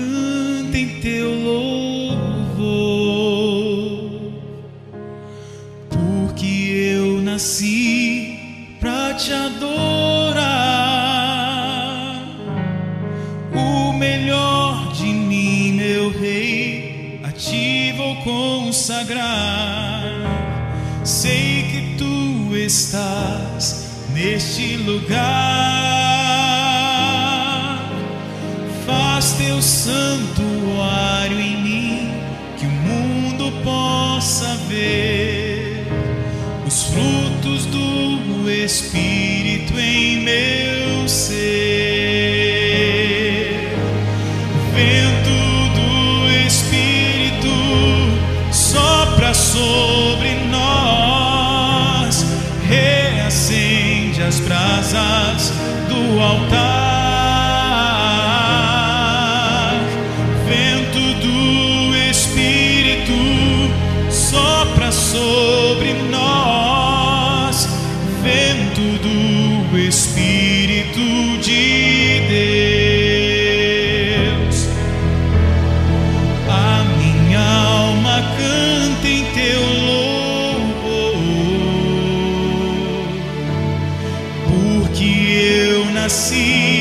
canta em teu louvor, porque eu nasci pra te adorar. O melhor de mim, meu rei, a ti vou consagrar. Sei que tu estás neste lugar. Faz teu santuário em mim, que o mundo possa ver os frutos do Espírito em meu ser. Vento do Espírito sopra sobre nós, reacende as brasas do altar. Espírito de Deus. A minha alma canta em teu louvor, porque eu nasci